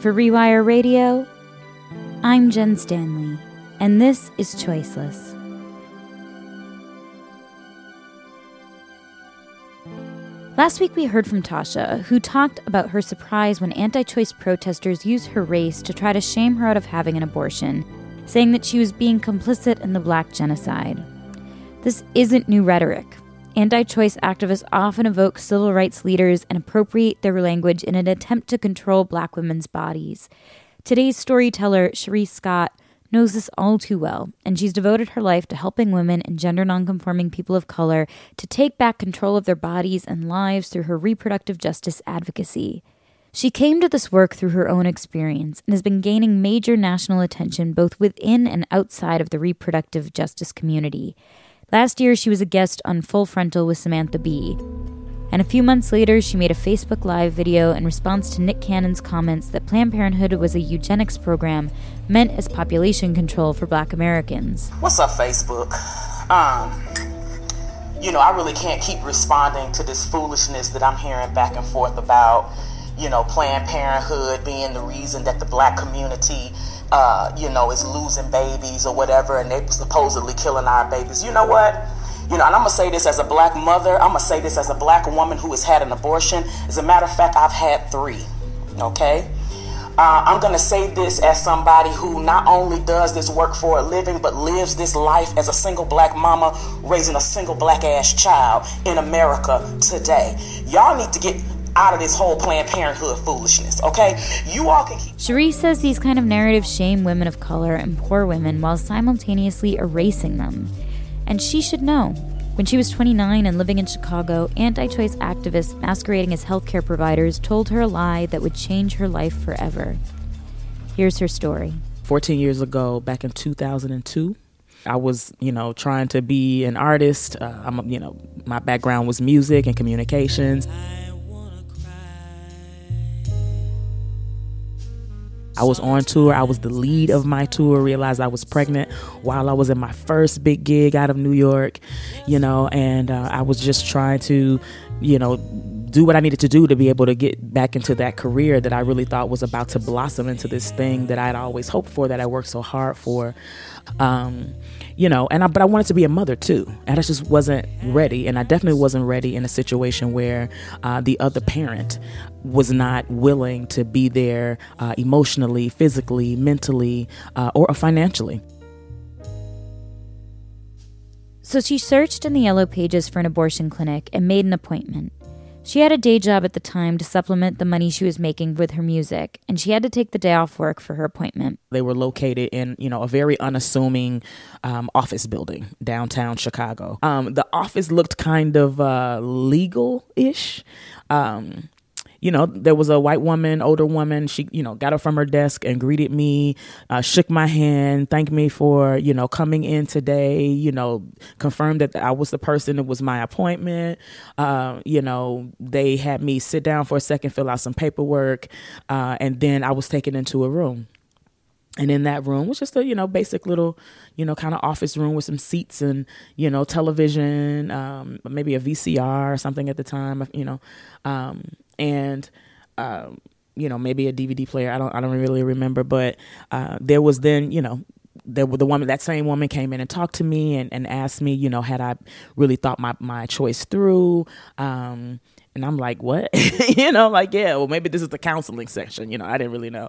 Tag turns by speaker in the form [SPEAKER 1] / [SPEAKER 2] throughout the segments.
[SPEAKER 1] For Rewire Radio, I'm Jen Stanley, and this is Choiceless. Last week, we heard from Tasha, who talked about her surprise when anti choice protesters used her race to try to shame her out of having an abortion, saying that she was being complicit in the black genocide. This isn't new rhetoric. Anti choice activists often evoke civil rights leaders and appropriate their language in an attempt to control black women's bodies. Today's storyteller, Cherisse Scott, knows this all too well, and she's devoted her life to helping women and gender nonconforming people of color to take back control of their bodies and lives through her reproductive justice advocacy. She came to this work through her own experience and has been gaining major national attention both within and outside of the reproductive justice community. Last year, she was a guest on Full Frontal with Samantha Bee. And a few months later, she made a Facebook Live video in response to Nick Cannon's comments that Planned Parenthood was a eugenics program meant as population control for black Americans.
[SPEAKER 2] What's up, Facebook? Um, you know, I really can't keep responding to this foolishness that I'm hearing back and forth about, you know, Planned Parenthood being the reason that the black community uh, you know, is losing babies or whatever, and they supposedly killing our babies. You know what? You know, and I'm gonna say this as a black mother. I'm gonna say this as a black woman who has had an abortion. As a matter of fact, I've had three. Okay. Uh, I'm to say this as somebody who not only does this work for a living, but lives this life as a single black mama raising a single black ass child in America today. Y'all need to get out of this whole Planned Parenthood foolishness, okay? You all can keep.
[SPEAKER 1] Cherisse says these kind of narratives shame women of color and poor women while simultaneously erasing them. And she should know. When she was 29 and living in Chicago, anti choice activists masquerading as healthcare providers told her a lie that would change her life forever. Here's her story.
[SPEAKER 3] 14 years ago, back in 2002, I was, you know, trying to be an artist. Uh, I'm, you know, my background was music and communications. I was on tour. I was the lead of my tour. Realized I was pregnant while I was in my first big gig out of New York, you know, and uh, I was just trying to, you know, do what I needed to do to be able to get back into that career that I really thought was about to blossom into this thing that I'd always hoped for, that I worked so hard for. Um, you know, and I, but I wanted to be a mother too, and I just wasn't ready, and I definitely wasn't ready in a situation where uh, the other parent was not willing to be there uh, emotionally, physically, mentally, uh, or financially.
[SPEAKER 1] So she searched in the yellow pages for an abortion clinic and made an appointment. She had a day job at the time to supplement the money she was making with her music, and she had to take the day off work for her appointment.
[SPEAKER 3] They were located in, you know, a very unassuming um, office building downtown Chicago. Um, the office looked kind of uh, legal-ish. Um, you know, there was a white woman, older woman. She, you know, got up from her desk and greeted me, uh, shook my hand, thanked me for, you know, coming in today, you know, confirmed that I was the person that was my appointment. Uh, you know, they had me sit down for a second, fill out some paperwork, uh, and then I was taken into a room. And in that room was just a, you know, basic little, you know, kind of office room with some seats and, you know, television, um, maybe a VCR or something at the time, you know. Um, and um, you know maybe a DVD player. I don't I don't really remember, but uh, there was then you know there the woman that same woman came in and talked to me and, and asked me you know had I really thought my my choice through. Um, and I'm like, what? you know, like, yeah, well, maybe this is the counseling section. You know, I didn't really know,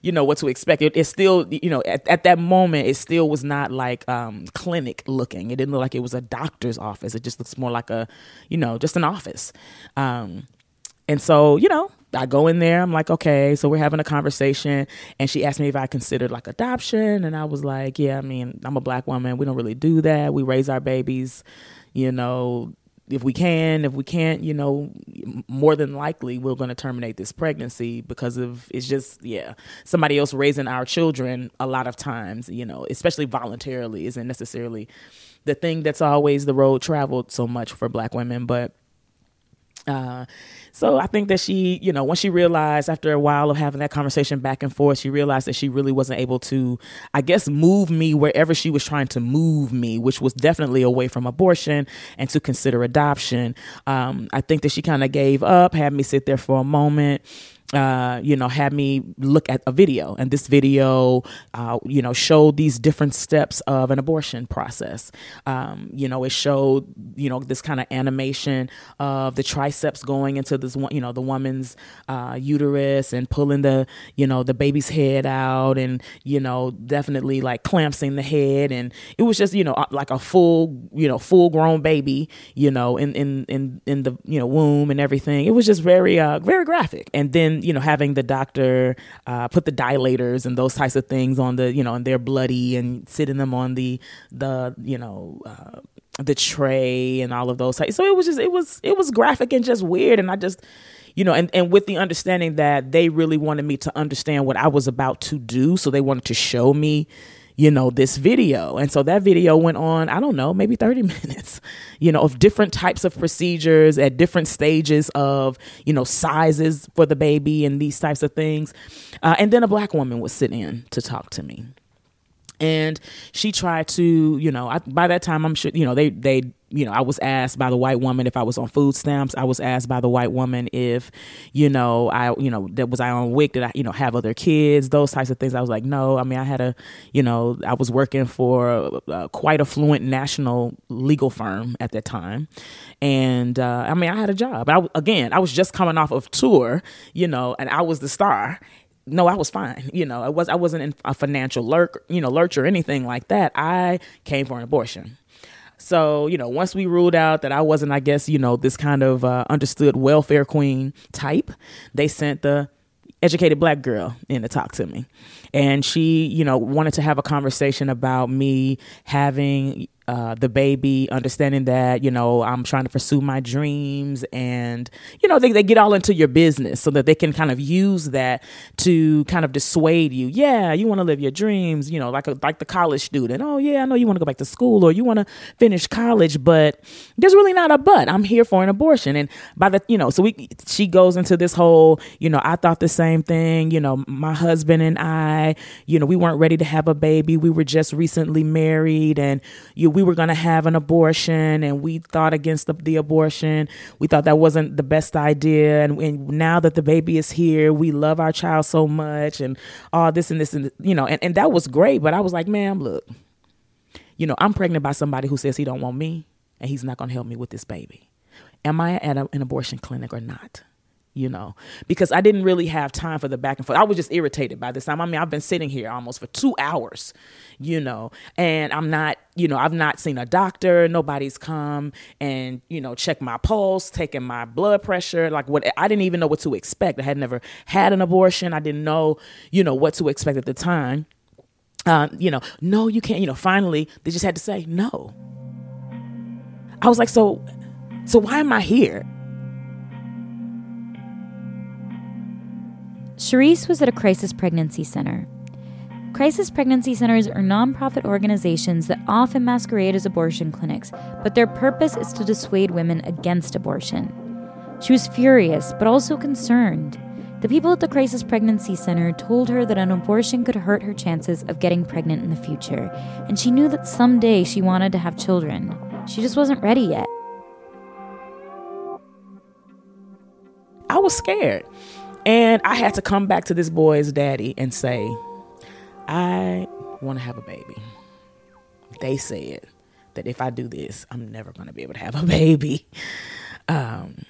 [SPEAKER 3] you know, what to expect. It, it's still, you know, at, at that moment, it still was not like um, clinic looking. It didn't look like it was a doctor's office. It just looks more like a, you know, just an office. Um, and so, you know, I go in there, I'm like, okay, so we're having a conversation. And she asked me if I considered like adoption. And I was like, yeah, I mean, I'm a black woman. We don't really do that. We raise our babies, you know, if we can, if we can't, you know, more than likely we're going to terminate this pregnancy because of it's just, yeah, somebody else raising our children a lot of times, you know, especially voluntarily, isn't necessarily the thing that's always the road traveled so much for black women. But Uh, so I think that she, you know, once she realized after a while of having that conversation back and forth, she realized that she really wasn't able to, I guess, move me wherever she was trying to move me, which was definitely away from abortion and to consider adoption. Um, I think that she kind of gave up, had me sit there for a moment uh, you know, had me look at a video, and this video, uh, you know, showed these different steps of an abortion process. Um, you know, it showed, you know, this kind of animation of the forceps going into this one, you know, the woman's uh, uterus and pulling the, you know, the baby's head out, and you know, definitely like clampsing the head, and it was just, you know, uh, like a full, you know, full grown baby, you know, in in in in the you know womb and everything. It was just very uh very graphic, and then you know, having the doctor uh, put the dilators and those types of things on the, you know, and they're bloody and sitting them on the, the, you know, uh, the tray and all of those types. So it was just, it was, it was graphic and just weird. And I just, you know, and, and with the understanding that they really wanted me to understand what I was about to do. So they wanted to show me, you know, this video. And so that video went on, I don't know, maybe 30 minutes, you know, of different types of procedures at different stages of, you know, sizes for the baby and these types of things. Uh, and then a black woman would sit in to talk to me and she tried to you know I, by that time i'm sure you know they they you know i was asked by the white woman if i was on food stamps. I was asked by the white woman if you know i you know that was i on WIC? Did i you know have other kids? Those types of things. I was like no. I mean i had a you know i was working for uh, quite a fluent national legal firm at that time. And uh, i mean i had a job. I, again i was just coming off of tour you know and i was the star no, I was fine. You know, I was I wasn't in a financial lurk, you know, lurch or anything like that. I came for an abortion. So, you know, once we ruled out that I wasn't, I guess, you know, this kind of uh, understood welfare queen type, they sent the educated black girl in to talk to me. And she, you know, wanted to have a conversation about me having uh, the baby, understanding that, you know, I'm trying to pursue my dreams and, you know, they, they get all into your business so that they can kind of use that to kind of dissuade you. Yeah, you want to live your dreams, you know, like a, like the college student. Oh, yeah, I know you want to go back to school or you want to finish college, but there's really not a but. I'm here for an abortion. And by the, you know, so we, she goes into this whole, you know, I thought the same thing, you know, my husband and I, you know, we weren't ready to have a baby. We were just recently married and you we were going to have an abortion and we thought against the, the, abortion. We thought that wasn't the best idea. And, and, now that the baby is here, we love our child so much and all this and this and, you know, and, and that was great. But I was like, ma'am, look, you know, I'm pregnant by somebody who says he don't want me and he's not going to help me with this baby. Am I at a, an abortion clinic or not? You know, because I didn't really have time for the back and forth. I was just irritated by this time. I mean, I've been sitting here almost for two hours, you know, and I'm not, you know, I've not seen a doctor. Nobody's come and, you know, check my pulse, taking my blood pressure. Like what, I didn't even know what to expect. I had never had an abortion. I didn't know, you know, what to expect at the time. Uh, you know, no, you can't, you know, finally they just had to say no. I was like, so, so why am I here?
[SPEAKER 1] Cherisse was at a crisis pregnancy center. Crisis pregnancy centers are nonprofit organizations that often masquerade as abortion clinics, but their purpose is to dissuade women against abortion. She was furious, but also concerned. The people at the Crisis Pregnancy Center told her that an abortion could hurt her chances of getting pregnant in the future, and she knew that someday she wanted to have children. She just wasn't ready yet.
[SPEAKER 3] I was scared. And I had to come back to this boy's daddy and say, I want to have a baby. They said that if I do this, I'm never going to be able to have a baby. Um,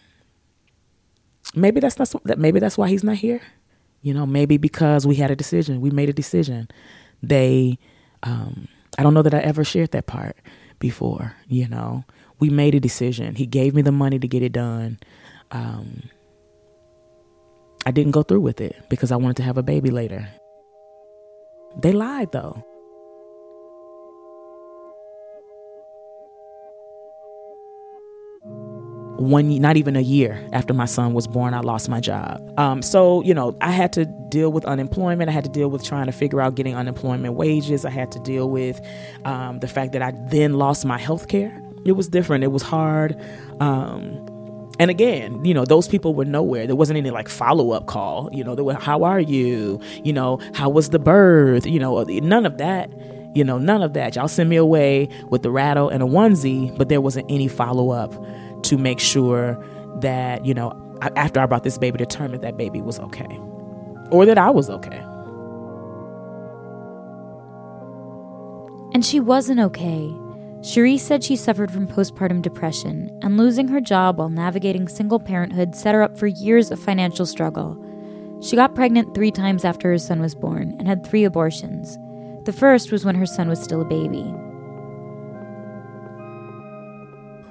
[SPEAKER 3] maybe that's not that. Maybe that's why he's not here. You know, maybe because we had a decision. We made a decision. They, um, I don't know that I ever shared that part before. You know, we made a decision. He gave me the money to get it done. Um, I didn't go through with it because I wanted to have a baby later. They lied though. one not even a year after my son was born i lost my job. Um, so you know i had to deal with unemployment. I had to deal with trying to figure out getting unemployment wages. I had to deal with um, the fact that i then lost my health care it was different. It was hard. Um, and again, you know, those people were nowhere. There wasn't any like follow up call. You know, there were, how are you? You know, how was the birth? You know, none of that. You know, none of that. Y'all send me away with the rattle and a onesie, but there wasn't any follow up to make sure that, you know, after I brought this baby determined that that baby was okay or that I was okay.
[SPEAKER 1] And she wasn't okay. Cherisse said she suffered from postpartum depression, and losing her job while navigating single parenthood set her up for years of financial struggle. She got pregnant three times after her son was born and had three abortions. The first was when her son was still a baby.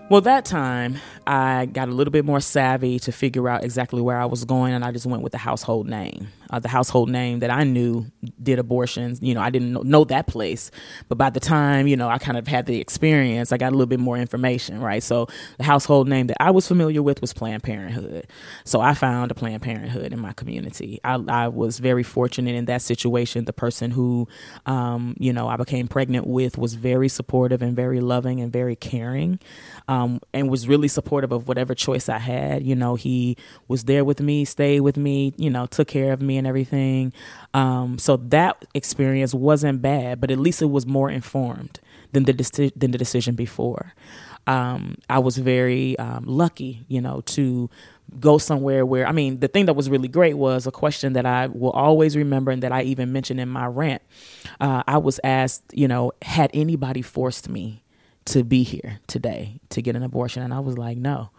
[SPEAKER 3] Well, that time I got a little bit more savvy to figure out exactly where I was going, and I just went with the household name. Uh, the household name that I knew did abortions. You know, I didn't know, know, that place, but by the time you know I kind of had the experience, I got a little bit more information, right? So the household name that I was familiar with was Planned Parenthood. So I found a Planned Parenthood in my community. I, I was very fortunate in that situation. The person who, um, you know, I became pregnant with was very supportive and very loving and very caring, um, and was really supportive of whatever choice I had. You know, he was there with me, stayed with me, you know, took care of me and everything. Um, so that experience wasn't bad, but at least it was more informed than the deci- than the decision before. Um, I was very um, lucky, you know, to go somewhere where I mean, the thing that was really great was a question that I will always remember and that I even mentioned in my rant. Uh, I was asked, you know, had anybody forced me to be here today to get an abortion, and I was like, no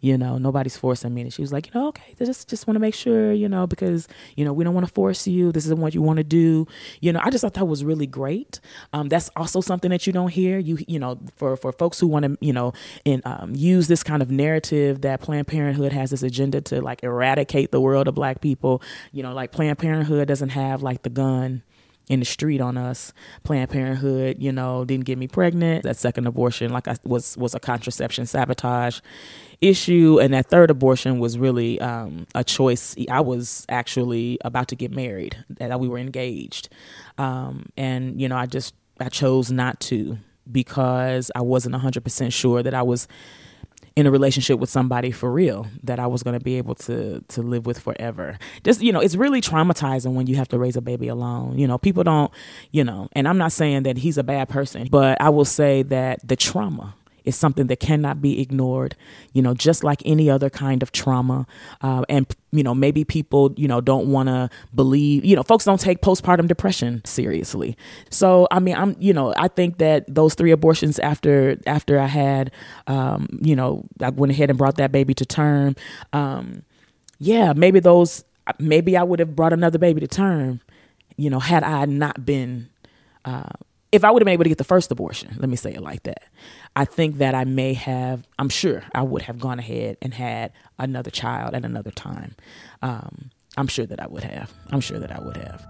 [SPEAKER 3] you know, nobody's forcing me. And she was like, you know, okay, just just want to make sure, you know, because you know we don't want to force you. This isn't what you want to do. You know, I just thought that was really great. Um, that's also something that you don't hear. You you know, for for folks who want to you know, and um, use this kind of narrative that Planned Parenthood has this agenda to like eradicate the world of Black people. You know, like Planned Parenthood doesn't have like the gun in the street on us. Planned Parenthood, you know, didn't get me pregnant. That second abortion, like I was, was a contraception sabotage issue, and that third abortion was really um, a choice. I was actually about to get married, that we were engaged, um, and you know, I just I chose not to because I wasn't hundred percent sure that I was in a relationship with somebody for real that I was going to be able to to live with forever. Just you know, it's really traumatizing when you have to raise a baby alone. You know, people don't, you know, and I'm not saying that he's a bad person, but I will say that the trauma is something that cannot be ignored, you know, just like any other kind of trauma. Uh, and, you know, maybe people, you know, don't want to believe, you know, folks don't take postpartum depression seriously. So, I mean, I'm, you know, I think that those three abortions after, after I had, um, you know, I went ahead and brought that baby to term. Um, yeah, maybe those, maybe I would have brought another baby to term, you know, had I not been, uh, if I would have been able to get the first abortion, let me say it like that, I think that I may have, I'm sure I would have gone ahead and had another child at another time. Um, I'm sure that I would have. I'm sure that I would have.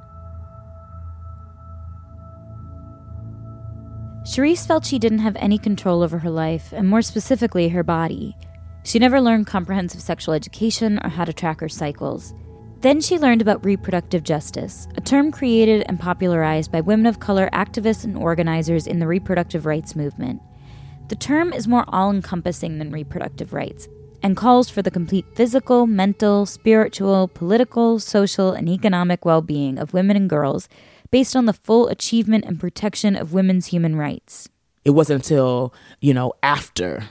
[SPEAKER 1] Cherisse felt she didn't have any control over her life, and more specifically, her body. She never learned comprehensive sexual education or how to track her cycles. Then she learned about reproductive justice, a term created and popularized by women of color activists and organizers in the reproductive rights movement. The term is more all encompassing than reproductive rights and calls for the complete physical, mental, spiritual, political, social, and economic well being of women and girls based on the full achievement and protection of women's human rights.
[SPEAKER 3] It wasn't until, you know, after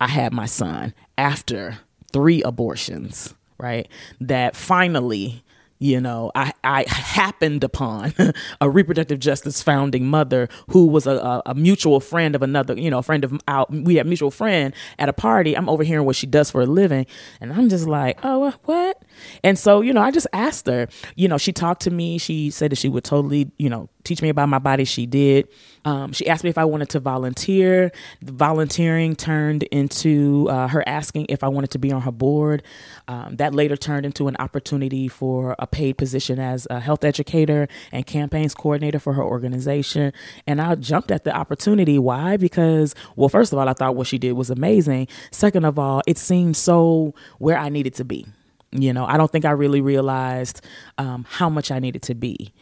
[SPEAKER 3] I had my son, after three abortions, right, that finally you know, I, I happened upon a reproductive justice founding mother who was a, a, mutual friend of another, you know, a friend of our, we had mutual friend at a party. I'm overhearing what she does for a living. And I'm just like, oh, what? And so, you know, I just asked her, you know, she talked to me. She said that she would totally, you know, teach me about my body. She did. Um, she asked me if I wanted to volunteer. The volunteering turned into uh, her asking if I wanted to be on her board. Um, that later turned into an opportunity for a paid position as a health educator and campaigns coordinator for her organization. And I jumped at the opportunity. Why? Because, well, first of all, I thought what she did was amazing. Second of all, it seemed so where I needed to be. You know, I don't think I really realized um, how much I needed to be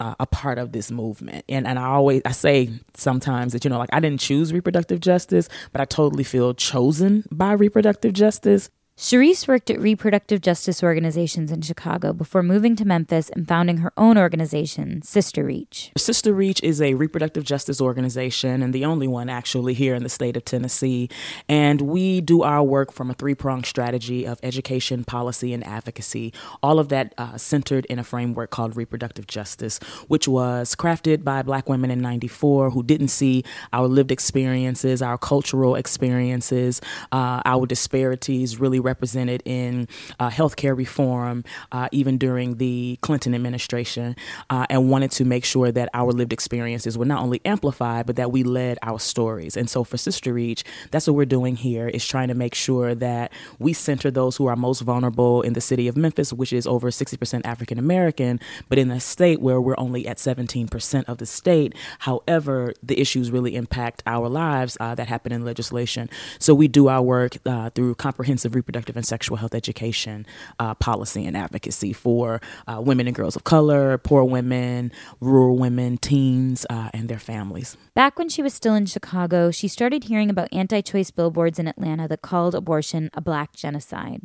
[SPEAKER 3] uh, a part of this movement. And and I always I say sometimes that you know like I didn't choose reproductive justice, but I totally feel chosen by reproductive justice.
[SPEAKER 1] Cherisse worked at reproductive justice organizations in Chicago before moving to Memphis and founding her own organization, Sister Reach.
[SPEAKER 3] Sister Reach is a reproductive justice organization and the only one actually here in the state of Tennessee. And we do our work from a three pronged strategy of education, policy, and advocacy. All of that uh, centered in a framework called reproductive justice, which was crafted by black women in 94 who didn't see our lived experiences, our cultural experiences, uh, our disparities really represented in uh, healthcare reform, uh, even during the Clinton administration, uh, and wanted to make sure that our lived experiences were not only amplified, but that we led our stories. And so for Sister Reach, that's what we're doing here is trying to make sure that we center those who are most vulnerable in the city of Memphis, which is over 60% African American, but in a state where we're only at 17% of the state. However, the issues really impact our lives uh, that happen in legislation. So we do our work uh, through comprehensive reproductive reproductive and sexual health education uh, policy and advocacy for uh, women and girls of color, poor women, rural women, teens, uh, and their families.
[SPEAKER 1] Back when she was still in Chicago, she started hearing about anti choice billboards in Atlanta that called abortion a black genocide.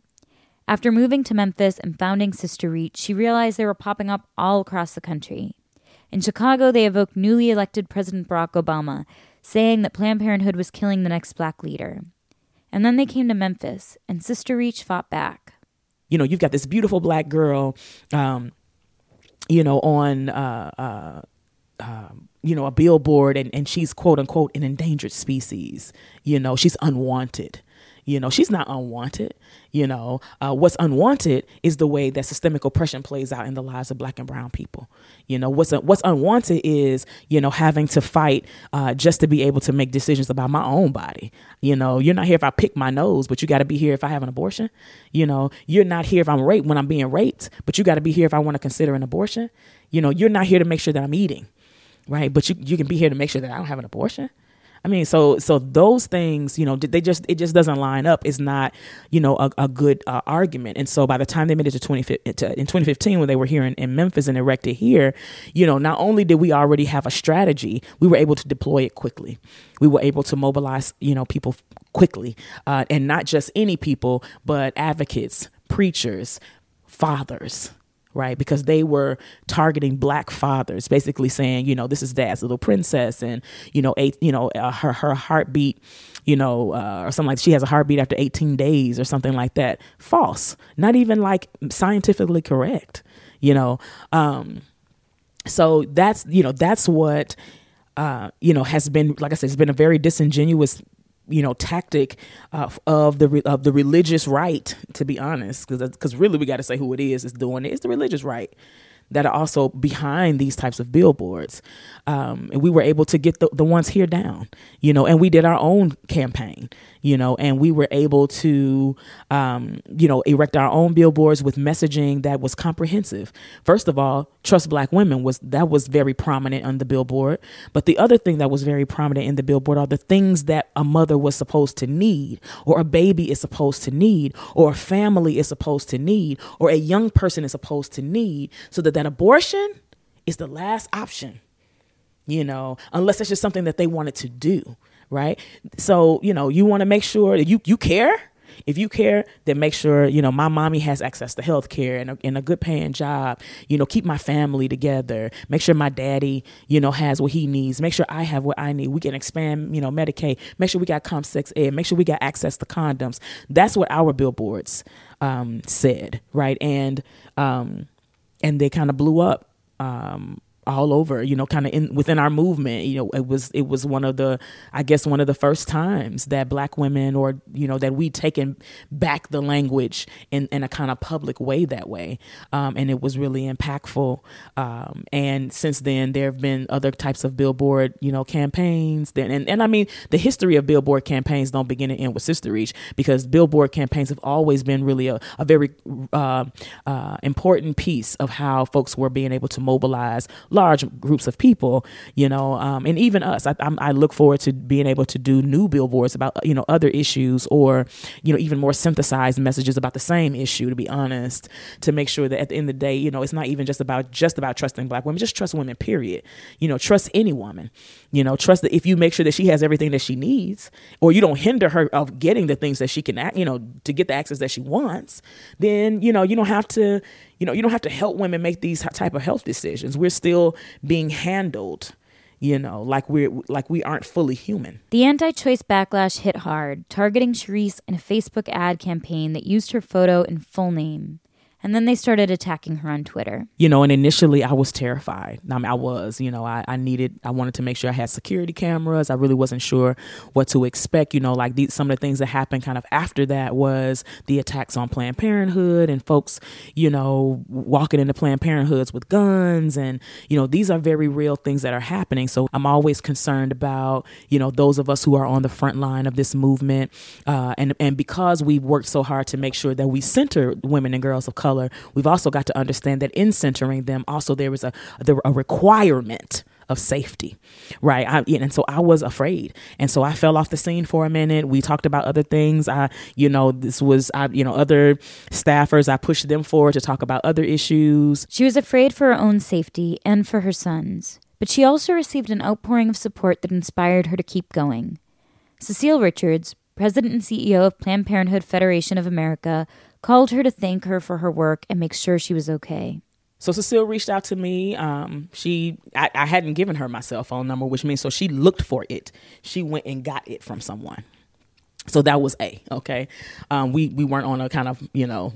[SPEAKER 1] After moving to Memphis and founding Sister Reach, she realized they were popping up all across the country. In Chicago, they evoked newly elected President Barack Obama, saying that Planned Parenthood was killing the next black leader. And then they came to Memphis, and Sister Reach fought back.
[SPEAKER 3] You know, you've got this beautiful black girl, um, you know, on, uh, uh, uh, you know, a billboard, and, and she's quote unquote an endangered species. You know, she's unwanted. You know, she's not unwanted. You know, uh, what's unwanted is the way that systemic oppression plays out in the lives of black and brown people. You know, what's what's unwanted is you know having to fight uh, just to be able to make decisions about my own body. You know, you're not here if I pick my nose, but you got to be here if I have an abortion. You know, you're not here if I'm raped when I'm being raped, but you got to be here if I want to consider an abortion. You know, you're not here to make sure that I'm eating, right? But you you can be here to make sure that I don't have an abortion. I mean, so so those things, you know, they just it just doesn't line up. It's not, you know, a, a good uh, argument. And so by the time they made it to 2015, in 2015, when they were here in, in Memphis and erected here, you know, not only did we already have a strategy, we were able to deploy it quickly. We were able to mobilize, you know, people quickly, uh, and not just any people, but advocates, preachers, fathers right? Because they were targeting black fathers, basically saying, you know, this is dad's little princess, and you know, eight, you know, uh, her her heartbeat, you know, uh, or something like she has a heartbeat after 18 days or something like that. False, not even like scientifically correct, you know. Um, so that's you know that's what uh, you know has been like I said, it's been a very disingenuous you know tactic uh, of the of the religious right to be honest because because really we got to say who it is is doing it. It's the religious right that are also behind these types of billboards um, and we were able to get the, the ones here down you know and we did our own campaign you know, and we were able to, um, you know, erect our own billboards with messaging that was comprehensive. First of all, trust black women was that was very prominent on the billboard. But the other thing that was very prominent in the billboard are the things that a mother was supposed to need, or a baby is supposed to need, or a family is supposed to need, or a young person is supposed to need, so that that abortion is the last option you know, unless it's just something that they wanted to do right? So, you know, you want to make sure that you, you care. If you care, then make sure, you know, my mommy has access to health care and a, and a good paying job. You know, keep my family together. Make sure my daddy, you know, has what he needs. Make sure I have what I need. We can expand, you know, Medicaid. Make sure we got comp sex ed. Make sure we got access to condoms. That's what our billboards um, said, right? And um, and they kind of blew up. Um, all over you know kind of in within our movement you know it was it was one of the i guess one of the first times that black women or you know that we taken back the language in, in a kind of public way that way. Um, and it was really impactful. Um, and since then there have been other types of billboard you know campaigns then and, and i mean the history of billboard campaigns don't begin and end with sister reach because billboard campaigns have always been really a, a very uh, uh, important piece of how folks were being able to mobilize large groups of people, you know, um, and even us. I, I, look forward to being able to do new billboards about you know other issues or you know even more synthesized messages about the same issue. To be honest, to make sure that at the end of the day, you know, it's not even just about just about trusting black women. Just trust women. Period. You know, trust any woman. You know, trust that if you make sure that she has everything that she needs, or you don't hinder her of getting the things that she can, you know, to get the access that she wants, then you know you don't have to you know, you don't have to help women make these type of health decisions. We're still being handled you know, like we're like we aren't fully human.
[SPEAKER 1] The anti-choice backlash hit hard, targeting Cherisse in a Facebook ad campaign that used her photo and full name. And then they started attacking her on Twitter.
[SPEAKER 3] You know, and initially I was terrified. I mean, I was, you know, I, I needed, I wanted to make sure I had security cameras. I really wasn't sure what to expect. You know, like these, some of the things that happened kind of after that was the attacks on Planned Parenthood and folks, you know, walking into Planned Parenthoods with guns. And, you know, these are very real things that are happening. So I'm always concerned about, you know, those of us who are on the front line of this movement. Uh, and, and because we've worked so hard to make sure that we center women and girls of color color, we've also got to understand that in centering them, also there was a a requirement of safety, right? I, and so I was afraid, and so I fell off the scene for a minute. We talked about other things. I, you know, this was, I, you know, other staffers. I pushed them forward to talk about other issues.
[SPEAKER 1] She was afraid for her own safety and for her son's, but she also received an outpouring of support that inspired her to keep going. Cecile Richards, president and CEO of Planned Parenthood Federation of America, called her to thank her for her work and make sure she was okay.
[SPEAKER 3] So Cecile reached out to me. Um, she, I, I hadn't given her my cell phone number, which means so she looked for it. She went and got it from someone. So that was a okay. Um, we we weren't on a kind of you know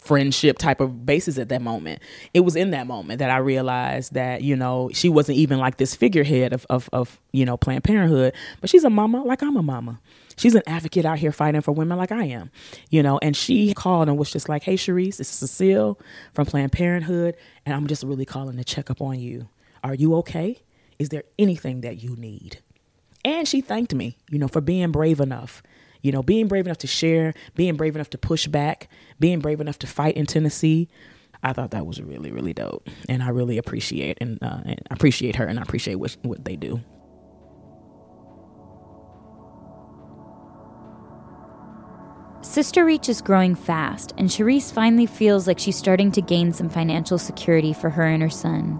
[SPEAKER 3] friendship type of basis at that moment. It was in that moment that I realized that, you know, she wasn't even like this figurehead of, of, of, you know, Planned Parenthood, but she's a mama like I'm a mama. She's an advocate out here fighting for women like I am, you know, and she called and was just like, hey, Cherisse, this is Cecile from Planned Parenthood, and I'm just really calling to check up on you. Are you okay? Is there anything that you need? And she thanked me, you know, for being brave enough you know, being brave enough to share, being brave enough to push back, being brave enough to fight in Tennessee. I thought that was really, really dope, and I really appreciate and, uh, and appreciate her, and I appreciate what what they do.
[SPEAKER 1] Sister Reach is growing fast, and Cherisse finally feels like she's starting to gain some financial security for her and her son.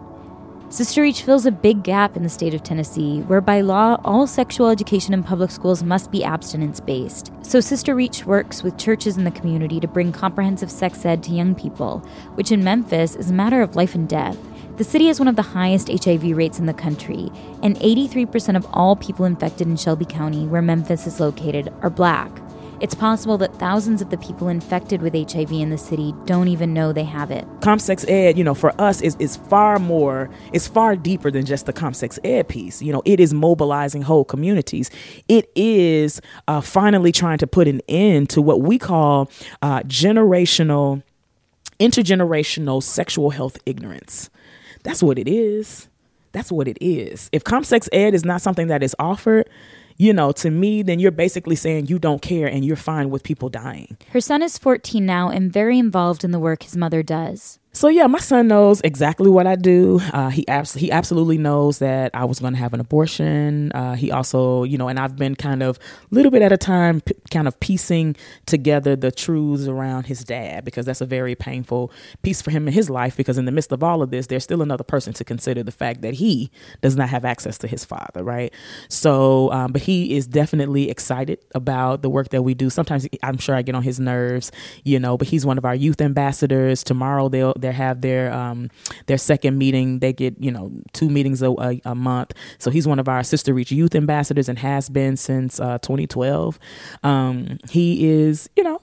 [SPEAKER 1] Sister Reach fills a big gap in the state of Tennessee, where by law, all sexual education in public schools must be abstinence based. So Sister Reach works with churches in the community to bring comprehensive sex ed to young people, which in Memphis is a matter of life and death. The city has one of the highest HIV rates in the country, and 83% of all people infected in Shelby County, where Memphis is located, are black. It's possible that thousands of the people infected with HIV in the city don't even know they have it.
[SPEAKER 3] ComSex Ed, you know, for us is, is far more, it's far deeper than just the ComSex Ed piece. You know, it is mobilizing whole communities. It is uh, finally trying to put an end to what we call uh, generational, intergenerational sexual health ignorance. That's what it is. That's what it is. If ComSex Ed is not something that is offered, you know, to me, then you're basically saying you don't care and you're fine with people dying.
[SPEAKER 1] Her son is 14 now and very involved in the work his mother does.
[SPEAKER 3] So yeah, my son knows exactly what I do. Uh, he abs- he absolutely knows that I was going to have an abortion. Uh, he also, you know, and I've been kind of little bit at a time, p- kind of piecing together the truths around his dad because that's a very painful piece for him in his life. Because in the midst of all of this, there's still another person to consider the fact that he does not have access to his father, right? So, um, but he is definitely excited about the work that we do. Sometimes I'm sure I get on his nerves, you know, but he's one of our youth ambassadors. Tomorrow they'll they have their um, their second meeting. They get you know two meetings a, a, a, month. So he's one of our Sister Reach youth ambassadors and has been since uh, 2012. Um, he is you know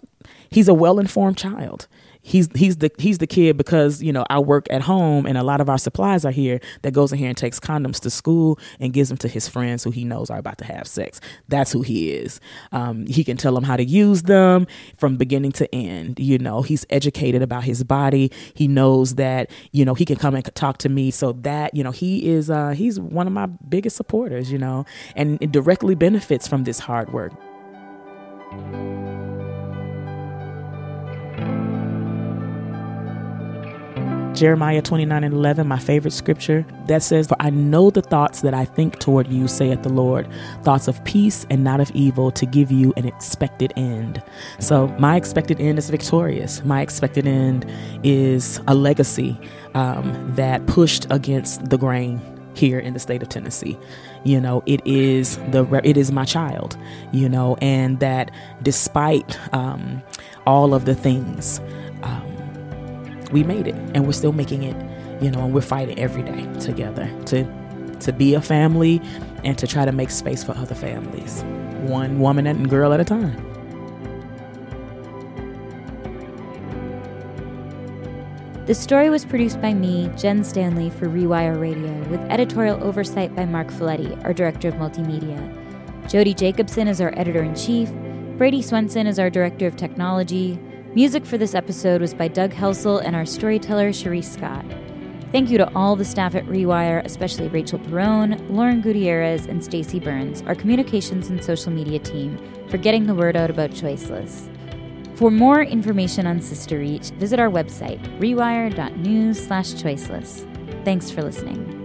[SPEAKER 3] he's a well informed child he's he's the he's the kid because you know I work at home and a lot of our supplies are here that goes in here and takes condoms to school and gives them to his friends who he knows are about to have sex. That's who he is. Um, he can tell them how to use them from beginning to end. You know, he's educated about his body. He knows that you know he can come and talk to me. So that you know he is uh, he's one of my biggest supporters. You know, and directly benefits from this hard work. Jeremiah 29 and 11, my favorite scripture, that says, For I know the thoughts that I think toward you, saith the Lord, thoughts of peace and not of evil, to give you an expected end. So my expected end is victorious. My expected end is a legacy um, that pushed against the grain here in the state of Tennessee. You know, it is the it is my child. You know, and that despite um, all of the things, um, we made it, and we're still making it. You know, and we're fighting every day together to to be a family and to try to make space for other families, one woman and girl at a time.
[SPEAKER 1] The story was produced by me, Jen Stanley, for Rewire Radio, with editorial oversight by Mark Folletti, our director of multimedia. Jodi Jacobson is our editor in chief. Brady Swenson is our director of technology. Music for this episode was by Doug Helsel and our storyteller, Cherisse Scott. Thank you to all the staff at Rewire, especially Rachel Perrone, Lauren Gutierrez, and Stacy Burns, our communications and social media team, for getting the word out about Choiceless. For more information on Sister Reach, visit our website, rewire.news slash choiceless. Thanks for listening.